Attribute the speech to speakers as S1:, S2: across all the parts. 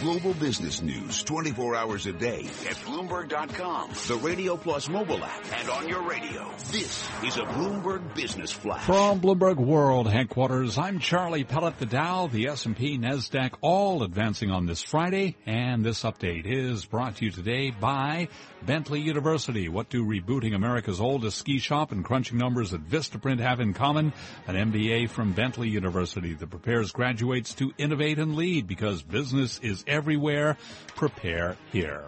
S1: Global business news 24 hours a day at Bloomberg.com, the Radio Plus mobile app, and on your radio. This is a Bloomberg Business Flash.
S2: From Bloomberg World headquarters, I'm Charlie Pellet. The Dow, the S&P, NASDAQ, all advancing on this Friday. And this update is brought to you today by Bentley University. What do rebooting America's oldest ski shop and crunching numbers at Vistaprint have in common? An MBA from Bentley University that prepares graduates to innovate and lead because business is everywhere. Prepare here.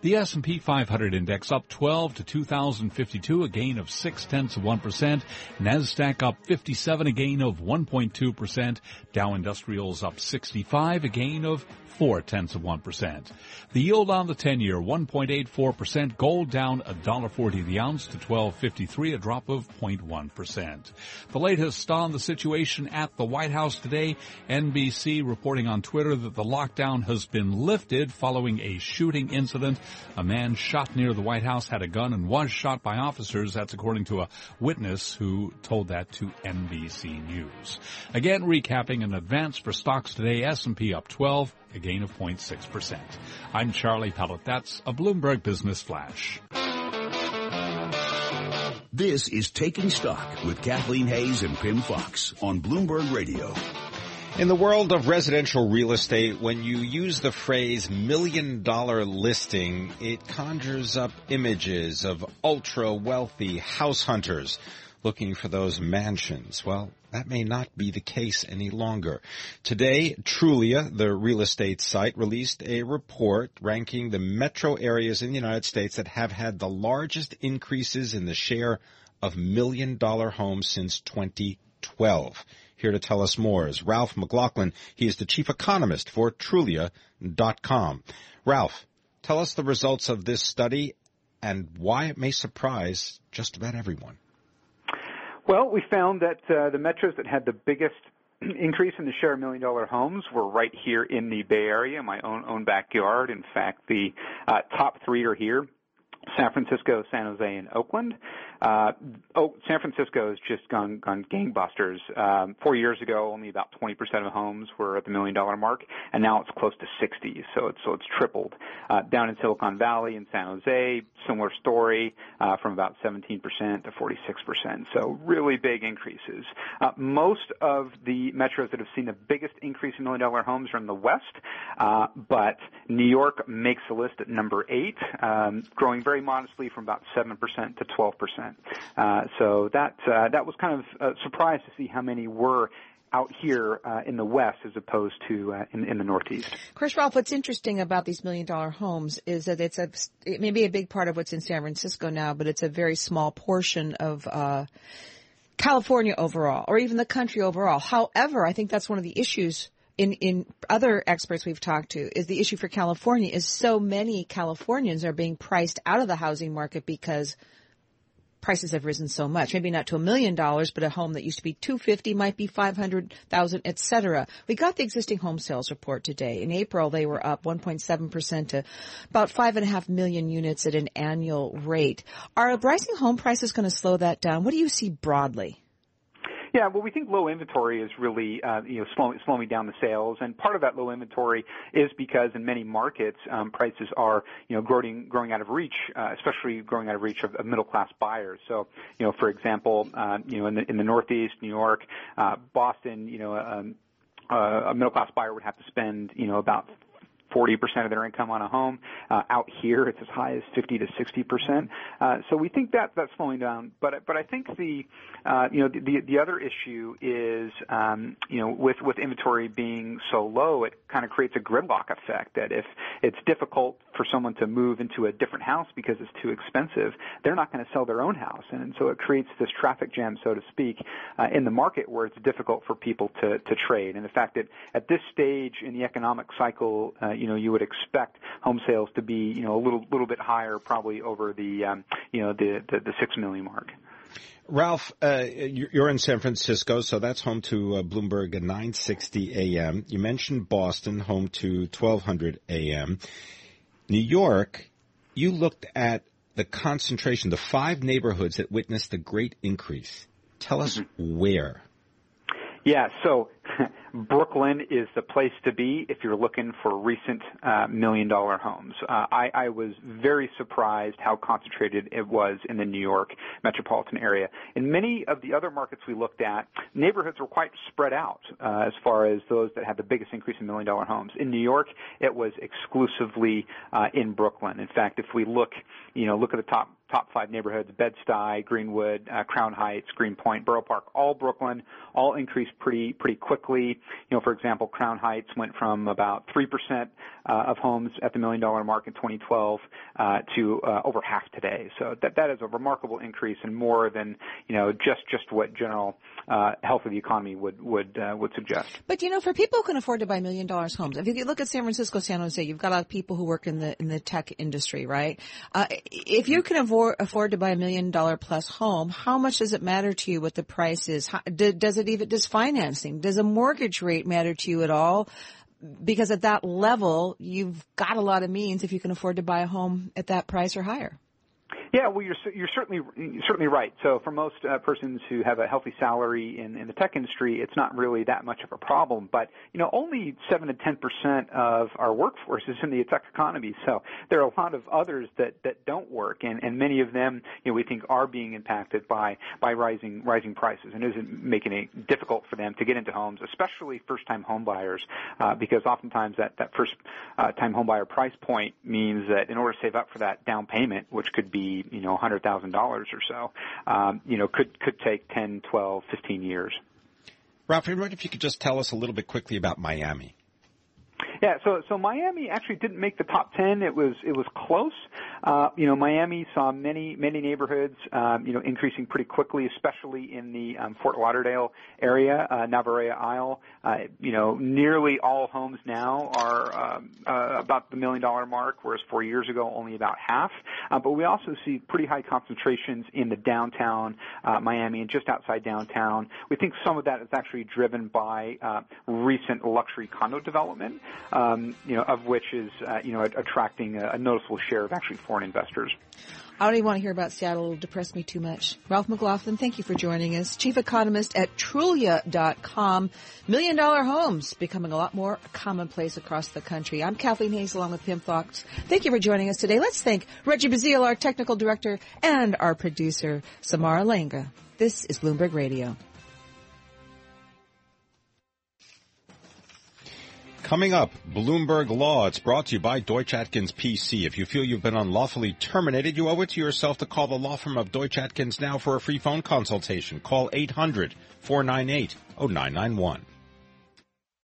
S2: The S&P 500 index up 12 to 2052, a gain of 6 tenths of 1%. NASDAQ up 57, a gain of 1.2%. Dow Industrials up 65, a gain of four tenths of one percent. The yield on the ten year one point eight four percent. Gold down a dollar forty the ounce to twelve fifty three, a drop of 0.1 percent. The latest on the situation at the White House today. NBC reporting on Twitter that the lockdown has been lifted following a shooting incident. A man shot near the White House had a gun and was shot by officers. That's according to a witness who told that to NBC News. Again, recapping in advance for stocks today. S&P up 12 a gain of 0.6%. I'm Charlie Pellet. That's a Bloomberg Business Flash.
S1: This is Taking Stock with Kathleen Hays and Pimm Fox on Bloomberg Radio.
S3: In the world of residential real estate, when you use the phrase million dollar listing, it conjures up images of ultra wealthy house hunters looking for those mansions. Well, that may not be the case any longer. Today, Trulia, the real estate site, released a report ranking the metro areas in the United States that have had the largest increases in the share of million dollar homes since 2012. Here to tell us more is Ralph McLaughlin. He is the chief economist for Trulia.com. Ralph, tell us the results of this study and why it may surprise just about everyone.
S4: Well, we found that uh, the metros that had the biggest increase in the share of million dollar homes were right here in the Bay Area, my own own backyard. In fact, the uh, top three are here. San Francisco, San Jose, and Oakland. Uh, oh, San Francisco has just gone gone gangbusters. Um, four years ago, only about 20% of homes were at the million dollar mark, and now it's close to 60. So it's so it's tripled. Uh, down in Silicon Valley in San Jose, similar story uh, from about 17% to 46%. So really big increases. Uh, most of the metros that have seen the biggest increase in million dollar homes are in the West, uh, but New York makes the list at number eight, um, growing very modestly from about 7% to 12%. Uh, so that uh, that was kind of a surprise to see how many were out here uh, in the West as opposed to uh, in, in, the Northeast.
S5: Chris Ralph, what's interesting about these million dollar homes is that it's a it may be a big part of what's in San Francisco now, but it's a very small portion of. Uh, California overall, or even the country overall. However, I think that's one of the issues in, in other experts we've talked to is the issue for California is so many Californians are being priced out of the housing market because prices have risen so much. Maybe not to a million dollars, but a home that used to be 250 might be 500,000, etc. We got the existing home sales report today. In April, they were up 1.7% to about 5.5 million units at an annual rate. Are rising home prices going to slow that down? What do you see broadly?
S4: Yeah, well, we think low inventory is really uh, you know slowing, slowing down the sales, and part of that low inventory is because in many markets um, prices are you know growing growing out of reach, uh, especially growing out of reach of, of middle class buyers. So you know, for example, uh, you know in the in the Northeast, New York, uh, Boston, you know. Um, uh, a middle class buyer would have to spend, you know, about 40% of their income on a home. Uh, out here, it's as high as 50 to 60%. Uh, so we think that that's slowing down. But but I think the uh, you know the the other issue is um, you know with with inventory being so low, it kind of creates a gridlock effect. That if it's difficult for someone to move into a different house because it's too expensive, they're not going to sell their own house, and so it creates this traffic jam, so to speak, uh, in the market where it's difficult for people to to trade. And the fact that at this stage in the economic cycle, uh, you know, you would expect home sales to be, you know, a little little bit higher, probably over the, um, you know, the, the the six million mark.
S3: Ralph, uh, you're in San Francisco, so that's home to uh, Bloomberg at 9:60 a.m. You mentioned Boston, home to 1200 a.m. New York, you looked at the concentration, the five neighborhoods that witnessed the great increase. Tell us mm-hmm. where.
S4: Yeah, so Brooklyn is the place to be if you're looking for recent uh, million dollar homes. Uh, I, I was very surprised how concentrated it was in the New York metropolitan area. In many of the other markets we looked at, neighborhoods were quite spread out uh, as far as those that had the biggest increase in million dollar homes. In New York, it was exclusively uh, in Brooklyn. In fact, if we look, you know, look at the top top five neighborhoods, Bed-Stuy, Greenwood, uh, Crown Heights, Greenpoint, Borough Park, all Brooklyn, all increased pretty, pretty quickly. You know, for example, Crown Heights went from about 3% uh, of homes at the million dollar mark in 2012 uh, to uh, over half today. So that, that is a remarkable increase and more than, you know, just, just what general uh, health of the economy would, would, uh, would suggest.
S5: But, you know, for people who can afford to buy million dollars homes, if you look at San Francisco, San Jose, you've got a lot of people who work in the, in the tech industry, right? if you can afford afford, afford to buy a million dollar plus home, how much does it matter to you what the price is? How, does it even, does financing, does a mortgage rate matter to you at all? Because at that level, you've got a lot of means if you can afford to buy a home at that price or higher.
S4: Yeah, well, you're you're certainly you're certainly right. So for most uh, persons who have a healthy salary in, in the tech industry, it's not really that much of a problem. But you know, only seven to ten percent of our workforce is in the tech economy. So there are a lot of others that that don't work, and and many of them, you know, we think are being impacted by by rising rising prices, and isn't making it difficult for them to get into homes, especially first time home buyers, uh, because oftentimes that that first uh, time home buyer price point means that in order to save up for that down payment, which could be you know $100,000 or so, um, you know, could could take 10, 12, 15 years.
S3: Ralph, I wonder if you could just tell us a little bit quickly about Miami.
S4: Yeah, so so Miami actually didn't make the top ten. It was it was close. Uh, you know, Miami saw many many neighborhoods, um, you know, increasing pretty quickly, especially in the um, Fort Lauderdale area, uh, Navarrete Isle. Uh, you know, nearly all homes now are um, uh, about the million dollar mark, whereas four years ago only about half. Uh, but we also see pretty high concentrations in the downtown uh, Miami and just outside downtown. We think some of that is actually driven by uh, recent luxury condo development um, you know, of which is, uh, you know, attracting a, a, noticeable share of actually foreign investors.
S5: I don't even want to hear about Seattle. It'll depress me too much. Ralph McLaughlin, thank you for joining us. Chief economist at Trulia.com. Million dollar homes becoming a lot more commonplace across the country. I'm Kathleen Hays along with Pimm Fox. Thank you for joining us today. Let's thank Reggie Bazile, our technical director, and our producer, Samara Langa. This is Bloomberg Radio.
S3: Coming up, Bloomberg Law. It's brought to you by Deutsch Atkins PC. If you feel you've been unlawfully terminated, you owe it to yourself to call the law firm of Deutsch Atkins now for a free phone consultation. Call 800 498 0991.